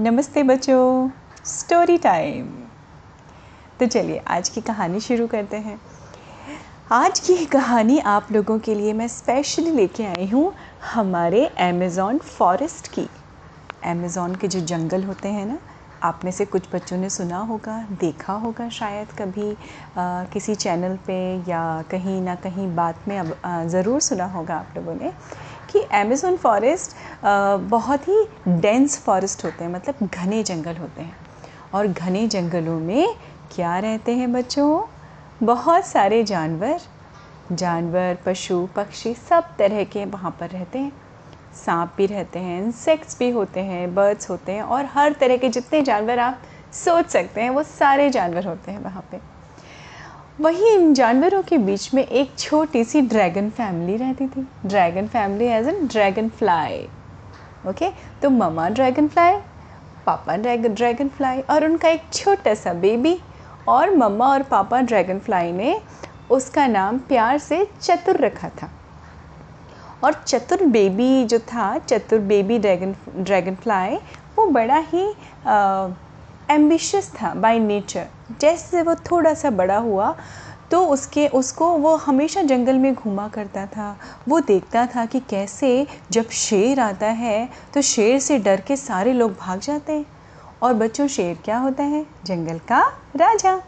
नमस्ते बच्चों story time तो चलिए आज की कहानी शुरू करते हैं। आज की कहानी आप लोगों के लिए मैं स्पेशली लेके आई हूँ हमारे अमेज़ॉन फॉरेस्ट की। अमेज़ॉन के जो जंगल होते हैं ना आप में से कुछ बच्चों ने सुना होगा देखा होगा शायद कभी आ, किसी चैनल पे या कहीं ना कहीं बात में अब ज़रूर सुना होगा आप लोगों ने। कि अमेज़ोन फॉरेस्ट बहुत ही डेंस फॉरेस्ट होते हैं मतलब घने जंगल होते हैं। और घने जंगलों में क्या रहते हैं बच्चों? बहुत सारे जानवर जानवर, पशु, पक्षी सब तरह के वहाँ पर रहते हैं। सांप भी रहते हैं इंसेक्ट्स भी होते हैं बर्ड्स होते हैं और हर तरह के जितने जानवर आप सोच सकते हैं, वो सारे जानवर होते हैं वहाँ पे। वही इन जानवरों के बीच में एक छोटी सी ड्रैगन फैमिली रहती थी। Dragon family as an dragonfly okay तो mama dragonfly papa dragon dragonfly और उनका एक छोटा सा बेबी और मम्मा और पापा ड्रैगन फ्लाई ने उसका नाम प्यार से चतुर रखा था। और चतुर बेबी जो था, चतुर बेबी ड्रैगन ड्रैगन फ्लाई वो बड़ा ही एम्बिशियस था बाय नेचर जैसे वो थोड़ा सा बड़ा हुआ तो उसके, उसको वो हमेशा जंगल में घूमा करता था। वो देखता था कि कैसे जब शेर आता है तो शेर से डर के सारे लोग भाग जाते हैं। और बच्चों, शेर क्या होता है? जंगल का राजा।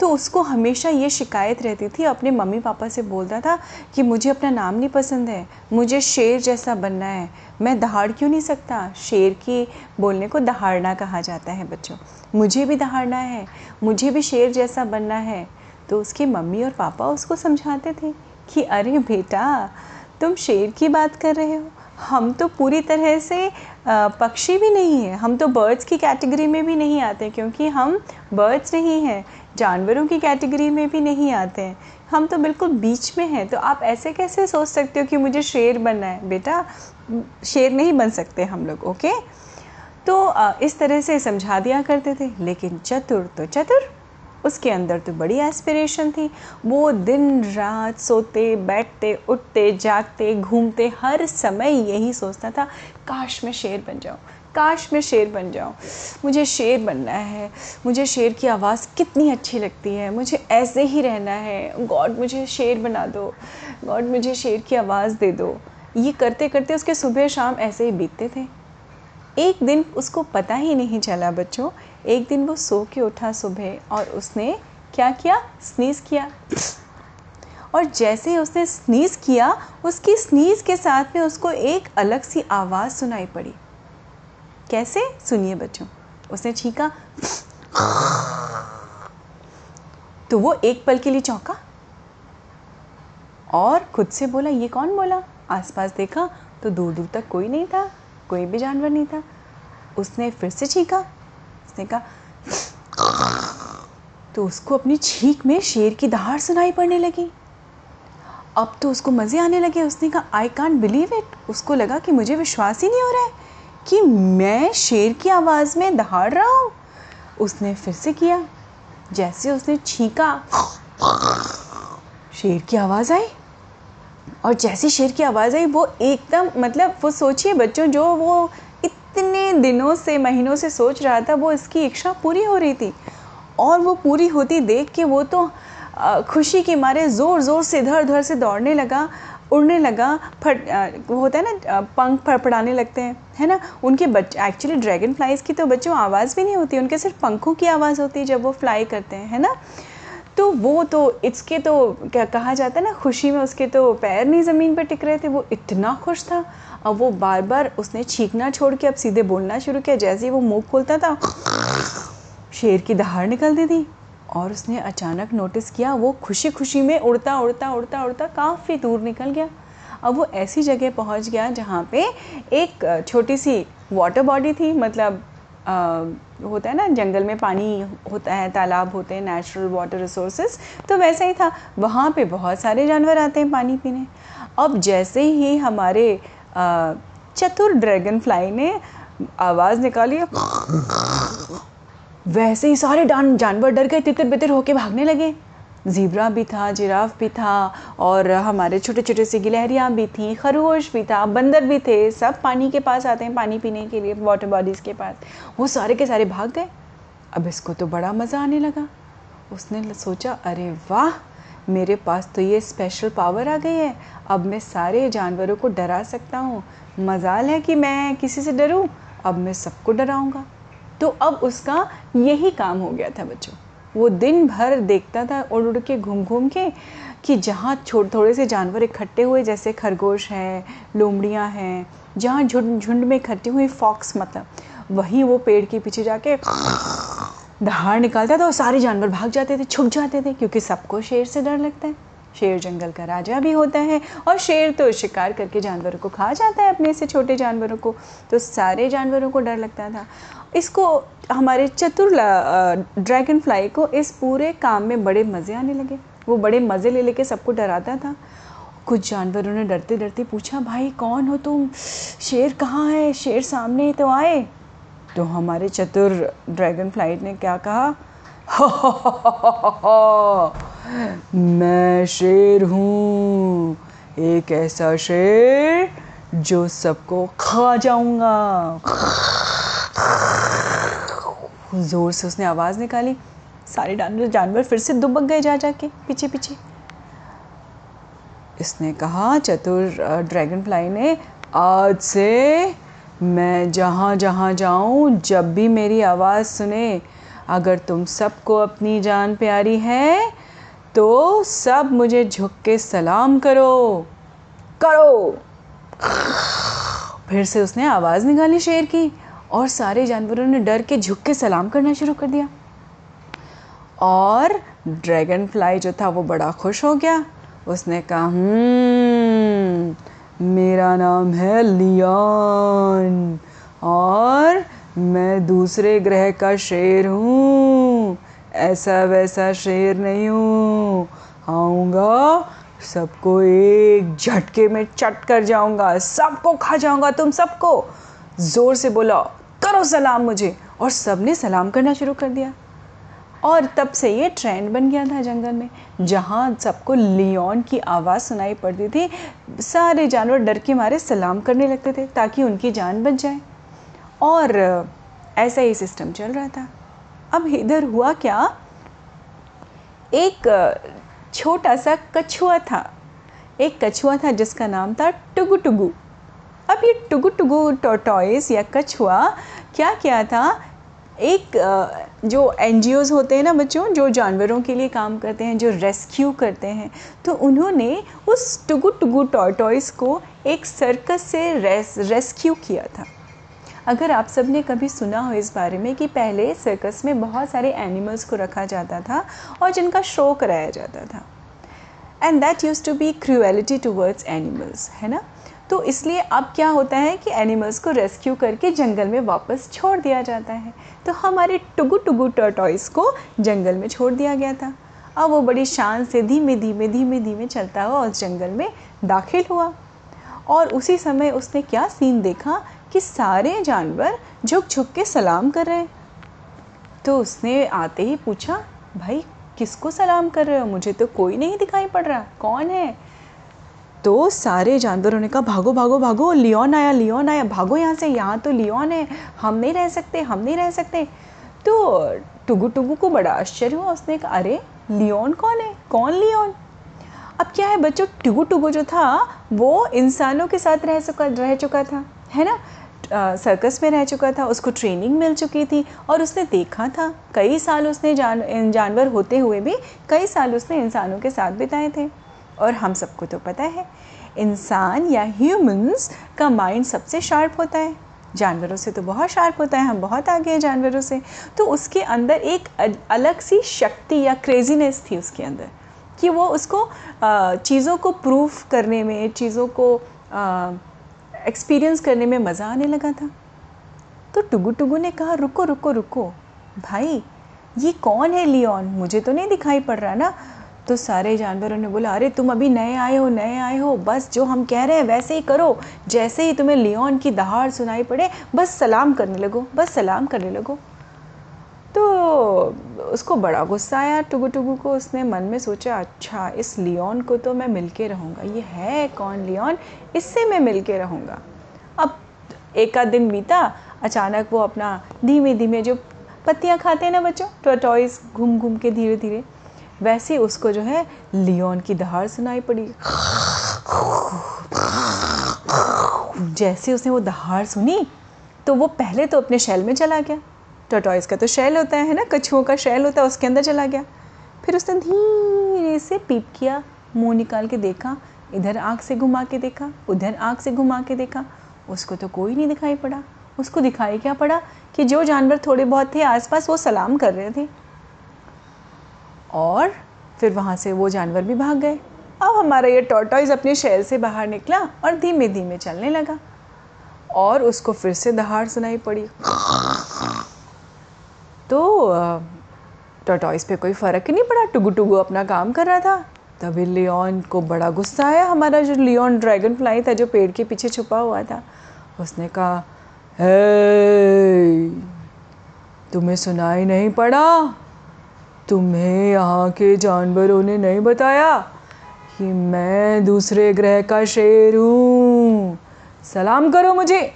तो उसको हमेशा ये शिकायत रहती थी, अपने मम्मी पापा से बोलता था कि मुझे अपना नाम नहीं पसंद है, मुझे शेर जैसा बनना है। मैं दहाड़ क्यों नहीं सकता? शेर की बोलने को दहाड़ना कहा जाता है बच्चों। मुझे भी दहाड़ना है, मुझे भी शेर जैसा बनना है। तो उसकी मम्मी और पापा उसको समझाते थे कि, अरे बेटा, तुम शेर की बात कर रहे हो। हम तो पूरी तरह से पक्षी भी नहीं हैं। हम तो बर्ड्स की कैटेगरी में भी नहीं आते क्योंकि हम बर्ड्स नहीं हैं। जानवरों की कैटेगरी में भी नहीं आते हैं। हम तो बिल्कुल बीच में हैं तो आप ऐसे कैसे सोच सकते हो कि मुझे शेर बनना है? बेटा, शेर नहीं बन सकते हम लोग, ओके? तो इस तरह से समझा दिया करते थे, लेकिन चतुर तो चतुर। उसके अंदर तो बड़ी एस्पिरेशन थी। वो दिन रात सोते, बैठते, उठते, जागते, घूमते, हर समय यही सोचता था, काश मैं शेर बन जाऊँ। काश मैं शेर बन जाऊँ। मुझे शेर बनना है। मुझे शेर की आवाज़ कितनी अच्छी लगती है। मुझे ऐसे ही रहना है। गॉड, मुझे शेर बना दो। गॉड, मुझे शेर की आवाज़ दे दो। ये करते करते उसके सुबह शाम ऐसे ही बीतते थे। एक दिन उसको पता ही नहीं चला बच्चों। एक दिन वो सो के उठा सुबह और उसने क्या किया? स्नीज़ किया। और जैसे ही उसने स्नीज़ किया, उसकी स्नीज़ के साथ में उसको एक अलग सी आवाज़ सुनाई पड़ी। कैसे? सुनिए बच्चों। उसने छीका। तो वो एक पल के लिए चौंका। और खुद से बोला, ये कौन बोला? आसपास देखा तो दूर दूर तक कोई नहीं था, कोई भी जानवर नहीं था। उसने फिर से छीका। उसने कहा तो उसको अपनी छीक में शेर की दहाड़ सुनाई पड़ने लगी। अब तो उसको मज़े आने लगे। उसने कहा आई कांट बिलीव इट उसको लगा कि मुझे विश्वास ही नहीं हो रहा है। कि मैं शेर की आवाज़ में दहाड़ रहा हूँ। उसने फिर से किया, जैसे उसने छीका। शेर की आवाज़ आई, और जैसे शेर की आवाज़ आई, वो एकदम मतलब वो सोचिए बच्चों, जो वो इतने दिनों से, महीनों से सोच रहा था, वो इसकी इच्छा पूरी हो रही थी। और वो पूरी होती देख के वो तो खुशी के मारे ज़ोर ज़ोर से इधर उधर से दौड़ने लगा। उड़ने लगा, फट वो होता है ना पंख फड़फड़ाने लगते हैं, है ना? उनके बच्चे एक्चुअली ड्रैगन फ्लाइज की तो बच्चों आवाज़ भी नहीं होती, उनके सिर्फ़ पंखों की आवाज़ होती है जब वो फ्लाई करते हैं, है ना? तो वो तो इसके तो क्या कहा जाता है ना, खुशी में उसके तो पैर नहीं ज़मीन पर टिक रहे थे, वो इतना खुश था। अब वो बार बार उसने छींकना छोड़ के अब सीधे बोलना शुरू किया, जैसे ही वो मुँह खोलता था, शेर की दहाड़ निकलती थी। और उसने अचानक नोटिस किया वो खुशी खुशी में उड़ता उड़ता उड़ता उड़ता काफ़ी दूर निकल गया। अब वो ऐसी जगह पहुँच गया जहाँ पे एक छोटी सी वाटर बॉडी थी मतलब आ, होता है ना जंगल में पानी होता है तालाब होते हैं नेचुरल वाटर रिसोर्सेज तो वैसा ही था। वहाँ पे बहुत सारे जानवर आते हैं पानी पीने। अब जैसे ही हमारे आ, चतुर ड्रैगन फ्लाई ने आवाज़ निकाली वैसे ही सारे जानवर डर गए तितर बितर होके भागने लगे। ज़ीब्रा भी था, जिराफ भी था, और हमारे छोटे छोटे से गिलहरियाँ भी थी, खरगोश भी था, बंदर भी थे, सब पानी के पास आते हैं, पानी पीने के लिए वाटर बॉडीज़ के पास। वो सारे के सारे भाग गए। अब इसको तो बड़ा मज़ा आने लगा। उसने सोचा, अरे वाह, मेरे पास तो ये स्पेशल पावर आ गई है। अब मैं सारे जानवरों को डरा सकता हूँ। मजाल है कि मैं किसी से डरूँ। अब मैं सबको डराऊँगा। तो अब उसका यही काम हो गया था बच्चों। वो दिन भर देखता था, उड़ उड़ के, घूम घूम के, कि जहाँ छोड़ थोड़े से जानवर इकट्ठे हुए, जैसे खरगोश है, लोमड़ियाँ हैं, जहाँ झुंड झुंड में इकट्ठी हुई फॉक्स मतलब वहीं वो पेड़ के पीछे जाके दहाड़ निकालता था और सारे जानवर भाग जाते थे, छुप जाते थे, क्योंकि सबको शेर से डर लगता है। शेर जंगल का राजा भी होता है और शेर तो शिकार करके जानवरों को खा जाता है अपने से छोटे जानवरों को तो सारे जानवरों को डर लगता था। इसको, हमारे चतुर ड्रैगन फ्लाई को इस पूरे काम में बड़े मज़े आने लगे। वो बड़े मज़े ले लेके सबको डराता था। कुछ जानवरों ने डरते डरते पूछा, भाई, कौन हो तुम? शेर कहाँ है? शेर सामने तो आए। तो हमारे चतुर ड्रैगन फ़्लाइट ने क्या कहा? मैं शेर हूँ। एक ऐसा शेर जो सबको खा जाऊँगा। ज़ोर से उसने आवाज़ निकाली। सारे जानवर जानवर फिर से दुबक गए जा, जाके पीछे पीछे। इसने कहा, चतुर ड्रैगन फ्लाई ने, आज से मैं जहाँ जहाँ जाऊँ, जब भी मेरी आवाज़ सुने, अगर तुम सबको अपनी जान प्यारी है तो सब मुझे झुक के सलाम करो। करो। फिर से उसने आवाज़ निकाली शेर की। और सारे जानवरों ने डर के झुक के सलाम करना शुरू कर दिया। और ड्रैगन फ्लाई जो था, वो बड़ा खुश हो गया। उसने कहा हम्म मेरा नाम है लियान और मैं दूसरे ग्रह का शेर हूँ। ऐसा वैसा शेर नहीं हूँ। आऊँगा, सबको एक झटके में चट कर जाऊँगा। सबको खा जाऊँगा तुम सबको। ज़ोर से बोला करो सलाम मुझे। और सबने सलाम करना शुरू कर दिया। और तब से ये ट्रेंड बन गया था जंगल में, जहाँ सबको लियोन की आवाज़ सुनाई पड़ती थी। सारे जानवर डर के मारे सलाम करने लगते थे, ताकि उनकी जान बच जाए। और ऐसा ही सिस्टम चल रहा था। अब इधर हुआ क्या? एक छोटा सा कछुआ था। एक कछुआ था जिसका नाम था टुगु टुगु अब ये टुगु टुगु टोटॉइस या कछुआ क्या किया था? एक जो एन होते हैं ना बच्चों, जो जानवरों के लिए काम करते हैं, जो रेस्क्यू करते हैं तो उन्होंने उस टुगु टुगु टॉयटॉयस को एक सर्कस से रेस रेस्क्यू किया था। अगर आप सबने कभी सुना हो इस बारे में कि पहले सर्कस में बहुत सारे एनिमल्स को रखा जाता था और जिनका शो कराया जाता था। And that used to be cruelty towards animals है ना? तो इसलिए अब क्या होता है कि एनिमल्स को रेस्क्यू करके जंगल में वापस छोड़ दिया जाता है। तो हमारे टुगु टुगु टर्टॉइस को जंगल में छोड़ दिया गया था। अब वो बड़ी शान से धीमे धीमे धीमे धीमे चलता हुआ उस जंगल में दाखिल हुआ। और उसी समय उसने क्या सीन देखा कि सारे जानवर झुक झुक के सलाम कर रहे हैं। तो उसने आते ही पूछा, भाई, किसको सलाम कर रहे हो? मुझे तो कोई नहीं दिखाई पड़ रहा। कौन है? तो सारे जानवरों ने कहा, भागो भागो भागो, लियोन आया लियोन आया, भागो यहाँ से, यहाँ तो लियोन है, हम नहीं रह सकते, हम नहीं रह सकते। तो टुगु टुगु को बड़ा आश्चर्य हुआ, उसने कहा, अरे, लियोन कौन है? कौन लियोन? अब क्या है बच्चों टुगु टुगु जो था, वो इंसानों के साथ रह चुका रह चुका था, है ना? सर्कस में रह चुका था, उसको ट्रेनिंग मिल चुकी थी और उसने देखा था, कई साल उसने जान, जानवर होते हुए भी, कई साल उसने इंसानों के साथ बिताए थे। और हम सबको तो पता है, इंसान या ह्यूमंस का माइंड सबसे शार्प होता है। जानवरों से तो बहुत शार्प होता है, हम बहुत आगे हैं जानवरों से। तो उसके अंदर एक अलग सी शक्ति या क्रेजीनेस थी उसके अंदर, कि वो उसको चीज़ों को प्रूफ करने में, चीज़ों को एक्सपीरियंस करने में मज़ा आने लगा था। तो टुगु टुगु ने कहा, रुको रुको रुको, भाई, ये कौन है लियोन मुझे तो नहीं दिखाई पड़ रहा ना। तो सारे जानवरों ने बोला, अरे, तुम अभी नए आए हो, नए आए हो। बस जो हम कह रहे हैं, वैसे ही करो। जैसे ही तुम्हें लियोन की दहाड़ सुनाई पड़े, बस सलाम करने लगो, बस सलाम करने लगो। तो उसको बड़ा गुस्सा आया टुगु टुगु को। उसने मन में सोचा अच्छा इस लियोन को तो मैं मिल के रहूँगा। ये है कौन लियोन? इससे मैं मिल के रहूँगा। अब एक आध दिन बीता, अचानक वो अपना धीमे धीमे जो पत्तियाँ खाते हैं ना बच्चों टॉटॉइस घूम घूम के धीरे धीरे वैसे उसको जो है लियोन की दहाड़ सुनाई पड़ी। जैसे उसने वो दहाड़ सुनी तो वो पहले तो अपने शैल में चला गया। टोटॉइस का तो शैल होता है ना, कछुओं का शैल होता है, उसके अंदर चला गया। फिर उसने धीरे से पीप किया, मुँह निकाल के देखा, इधर आँख से घुमा के देखा, उधर आँख से घुमा के देखा। उसको तो कोई नहीं दिखाई पड़ा। उसको दिखाई क्या पड़ा कि जो जानवर थोड़े बहुत थे, आसपास वो सलाम कर रहे थे। और फिर वहाँ से वो जानवर भी भाग गए। अब हमारा ये टॉर्टॉइज अपने शहर से बाहर निकला और धीमे धीमे चलने लगा और उसको फिर से दहाड़ सुनाई पड़ी। तो टॉर्टॉइज पे कोई फ़र्क ही नहीं पड़ा। टुगु टुगु अपना काम कर रहा था। तभी लियोन को बड़ा गुस्सा आया। हमारा जो लियोन ड्रैगन फ्लाई था, जो पेड़ के पीछे छुपा हुआ था, उसने कहा तुम्हें सुनाई नहीं पड़ा? तुम्हें यहाँ के जानवरों ने नहीं बताया कि मैं दूसरे ग्रह का शेर हूँ। सलाम करो मुझे।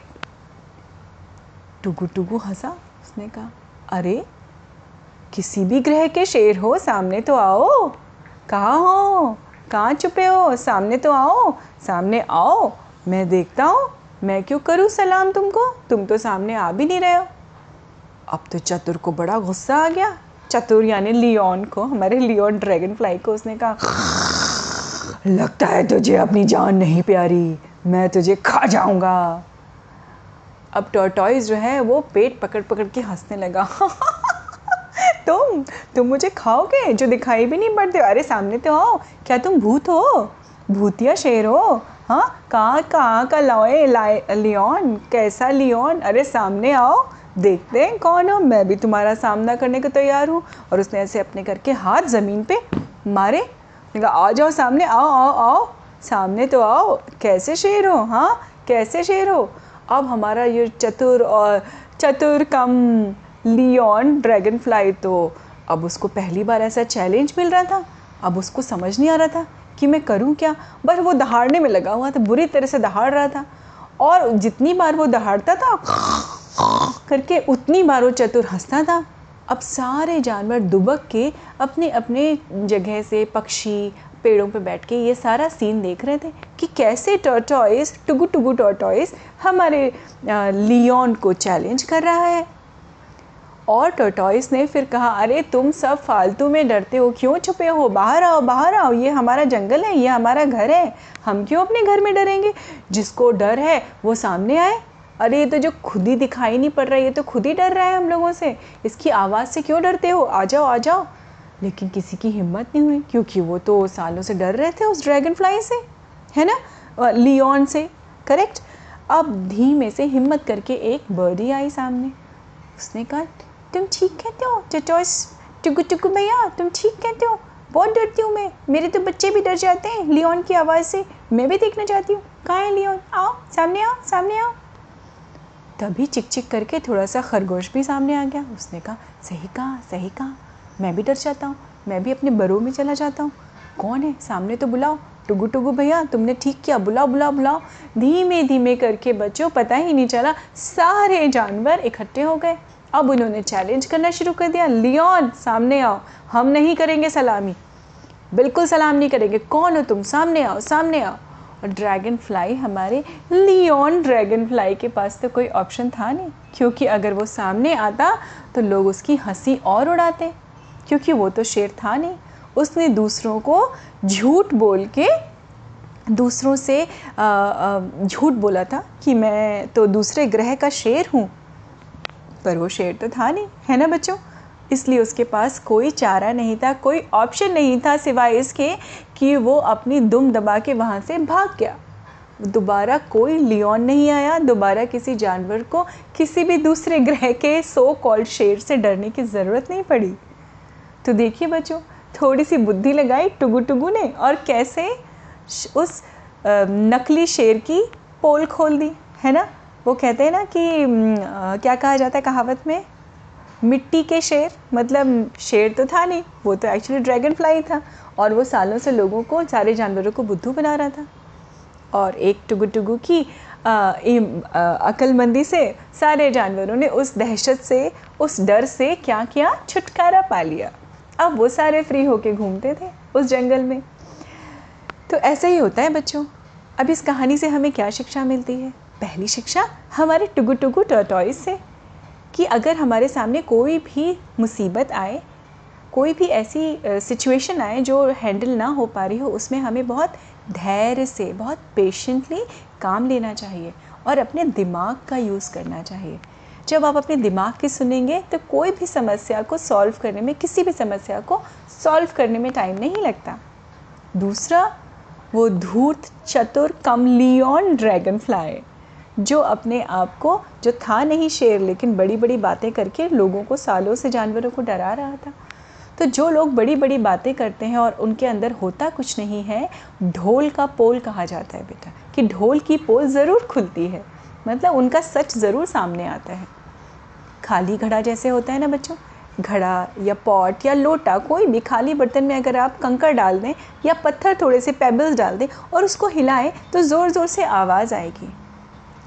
टुकु टुकु हंसा उसने कहा। अरे, किसी भी ग्रह के शेर हो, सामने तो आओ। कहाँ हो? कहाँ छुपे हो? सामने तो आओ। सामने आओ। मैं देखता हूँ। मैं क्यों करूँ सलाम तुमको? तुम तो सामने आ भी नहीं रहे हो। अब तो चतुर को बड़ा गुस्सा आ गया। चतुर यानी लियोन को, हमारे लियोन ड्रैगन फ्लाई को उसने कहा, लगता है तुझे अपनी जान नहीं प्यारी, मैं तुझे खा जाऊँगा। अब टोटॉइज जो है, वो पेट पकड़ पकड़ के हंसने लगा। तुम तुम मुझे खाओगे, जो दिखाई भी नहीं पड़ते? अरे, सामने तो आओ। क्या तुम भूत हो? भूतिया शेर हो? हाँ कहाँ कहाँ का लाए लाए लियोन? कैसा लियोन? अरे, सामने आओ। देखते हैं कौन हो। मैं भी तुम्हारा सामना करने को तैयार हूँ। और उसने ऐसे अपने करके हाथ ज़मीन पे मारे। कहा, आ जाओ सामने, आओ आओ आओ। सामने तो आओ। कैसे शेर हो हाँ? कैसे शेर हो? अब हमारा ये चतुर और चतुर कम लियोन ड्रैगन फ्लाई तो अब उसको पहली बार ऐसा चैलेंज मिल रहा था। अब उसको समझ नहीं आ रहा था कि मैं करूँ क्या। बस वो दहाड़ने में लगा हुआ था, बुरी तरह से दहाड़ रहा था। और जितनी बार वो दहाड़ता था करके उतनी बार चतुर हंसता था। अब सारे जानवर दुबक के अपने अपने जगह से पक्षी, पेड़ों पे बैठ के ये सारा सीन देख रहे थे कि कैसे टॉर्टॉइस टुगु टुगु टॉर्टॉइस हमारे लियोन को चैलेंज कर रहा है। और टोटॉइस ने फिर कहा, अरे, तुम सब फालतू में डरते हो, क्यों छुपे हो? बाहर आओ बाहर आओ, ये हमारा जंगल है, ये हमारा घर है। हम क्यों अपने घर में डरेंगे? जिसको डर है, वो सामने आए। अरे, ये तो जो खुद ही दिखाई नहीं पड़ रहा है ये तो खुद ही डर रहा है हम लोगों से। इसकी आवाज़ से क्यों डरते हो? आ जाओ आ जाओ। लेकिन किसी की हिम्मत नहीं हुई, क्योंकि वो तो सालों से डर रहे थे उस ड्रैगन फ्लाई से, है ना? लियोन से करेक्ट अब धीमे से हिम्मत करके एक बर्डी आई सामने। उसने कहा, तुम ठीक कहते हो चटोस टुकु टुकु भैया, तुम ठीक कहते हो? बहुत डरती हूँ मैं। मेरे तो बच्चे भी डर जाते हैं लियोन की आवाज़ से। मैं भी देखना चाहती हूँ। कहाँ है लियोन आओ, सामने आओ सामने आओ। तभी चिक चिक करके थोड़ा सा खरगोश भी सामने आ गया। उसने कहा, सही कहा सही कहा। मैं भी डर जाता हूँ। मैं भी अपने बरों में चला जाता हूँ। कौन है? सामने तो बुलाओ। टुगु टुगु भैया, तुमने ठीक किया। बुलाओ बुलाओ बुलाओ। धीमे धीमे करके बच्चों, पता ही नहीं चला, सारे जानवर इकट्ठे हो गए। अब उन्होंने चैलेंज करना शुरू कर दिया। लियोन, सामने आओ। हम नहीं करेंगे सलामी। बिल्कुल सलाम नहीं करेंगे। कौन हो तुम? सामने आओ सामने आओ। ड्रैगन फ्लाई हमारे लियोन ड्रैगन फ्लाई के पास तो कोई ऑप्शन था नहीं। क्योंकि अगर वो सामने आता तो लोग उसकी हँसी और उड़ाते। क्योंकि वो तो शेर था नहीं। उसने दूसरों को झूठ बोल के, दूसरों से झूठ बोला था कि मैं तो दूसरे ग्रह का शेर हूँ। पर वो शेर तो था नहीं। है ना बच्चों? इसलिए उसके पास कोई चारा नहीं था, कोई ऑप्शन नहीं था सिवाय इसके कि वो अपनी दुम दबा के वहाँ से भाग गया। दोबारा कोई लियोन नहीं आया, दोबारा किसी जानवर को किसी भी दूसरे ग्रह के सो कॉल्ड शेर से डरने की ज़रूरत नहीं पड़ी। तो देखिए बच्चों थोड़ी सी बुद्धि लगाई टुगु टुगु ने और कैसे उस नकली शेर की पोल खोल दी, है ना? वो कहते हैं ना कि क्या कहा जाता है कहावत में? मिट्टी के शेर मतलब शेर तो था नहीं, वो तो एक्चुअली ड्रैगन फ्लाई था और वो सालों से लोगों को, सारे जानवरों को बुद्धू बना रहा था। और एक टुगु टुगु की अक्लमंदी से सारे जानवरों ने उस दहशत से, उस डर से क्या किया छुटकारा पा लिया। अब वो सारे फ्री होके घूमते थे उस जंगल में। तो ऐसा ही होता है बच्चों। अब इस कहानी से हमें क्या शिक्षा मिलती है? पहली शिक्षा, हमारे टुगु टुगु टर्टॉइस से। कि अगर हमारे सामने कोई भी मुसीबत आए, कोई भी ऐसी सिचुएशन आए जो हैंडल ना हो पा रही हो, उसमें हमें बहुत धैर्य से, बहुत पेशेंटली काम लेना चाहिए और अपने दिमाग का यूज़ करना चाहिए। जब आप अपने दिमाग की सुनेंगे तो कोई भी समस्या को सॉल्व करने में, किसी भी समस्या को सॉल्व करने में टाइम नहीं लगता। दूसरा, वो धूर्त, चतुर, कमलियन ड्रैगन फ्लाई जो अपने आप को, जो था नहीं शेर, लेकिन बड़ी बड़ी बातें करके लोगों को, सालों से जानवरों को डरा रहा था। तो जो लोग बड़ी बड़ी बातें करते हैं और उनके अंदर होता कुछ नहीं है, ढोल का पोल कहा जाता है बेटा, कि ढोल की पोल ज़रूर खुलती है। मतलब उनका सच ज़रूर सामने आता है। खाली घड़ा जैसे होता है ना बच्चों? घड़ा या पॉट या लोटा, कोई भी खाली बर्तन में अगर आप कंकर डाल दें या पत्थर थोड़े से पेबल्स डाल दें और उसको हिलाएँ तो ज़ोर ज़ोर से आवाज़ आएगी।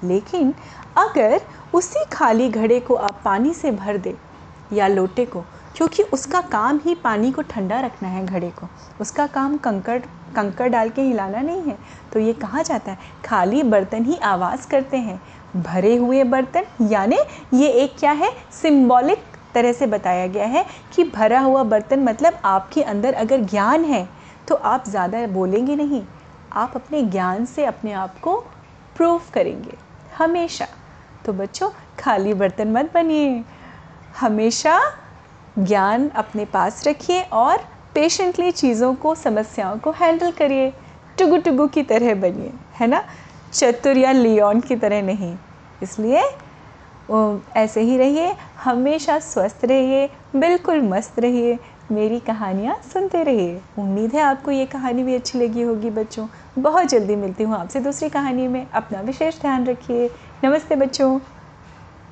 लेकिन अगर उसी खाली घड़े को आप पानी से भर दें या लोटे को, क्योंकि उसका काम ही पानी को ठंडा रखना है घड़े को, उसका काम कंकड़ कंकड़ डाल के हिलाना नहीं है तो ये कहा जाता है, खाली बर्तन ही आवाज़ करते हैं। भरे हुए बर्तन, यानी ये एक क्या है? सिंबॉलिक तरह से बताया गया है कि भरा हुआ बर्तन मतलब आपके अंदर अगर ज्ञान है तो आप ज़्यादा बोलेंगे नहीं, आप अपने ज्ञान से अपने आप को प्रूव करेंगे। हमेशा। तो बच्चों, खाली बर्तन मत बनिए। हमेशा ज्ञान अपने पास रखिए और पेशेंटली चीज़ों को, समस्याओं को हैंडल करिए। टुगु टुगु की तरह बनिए, है ना? चतुर या लियोन की तरह नहीं। इसलिए ऐसे ही रहिए, हमेशा स्वस्थ रहिए, बिल्कुल मस्त रहिए। मेरी कहानियाँ सुनते रहिए। उम्मीद है आपको ये कहानी भी अच्छी लगी होगी बच्चों। बहुत जल्दी मिलती हूँ आपसे दूसरी कहानी में। अपना विशेष ध्यान रखिए। नमस्ते बच्चों।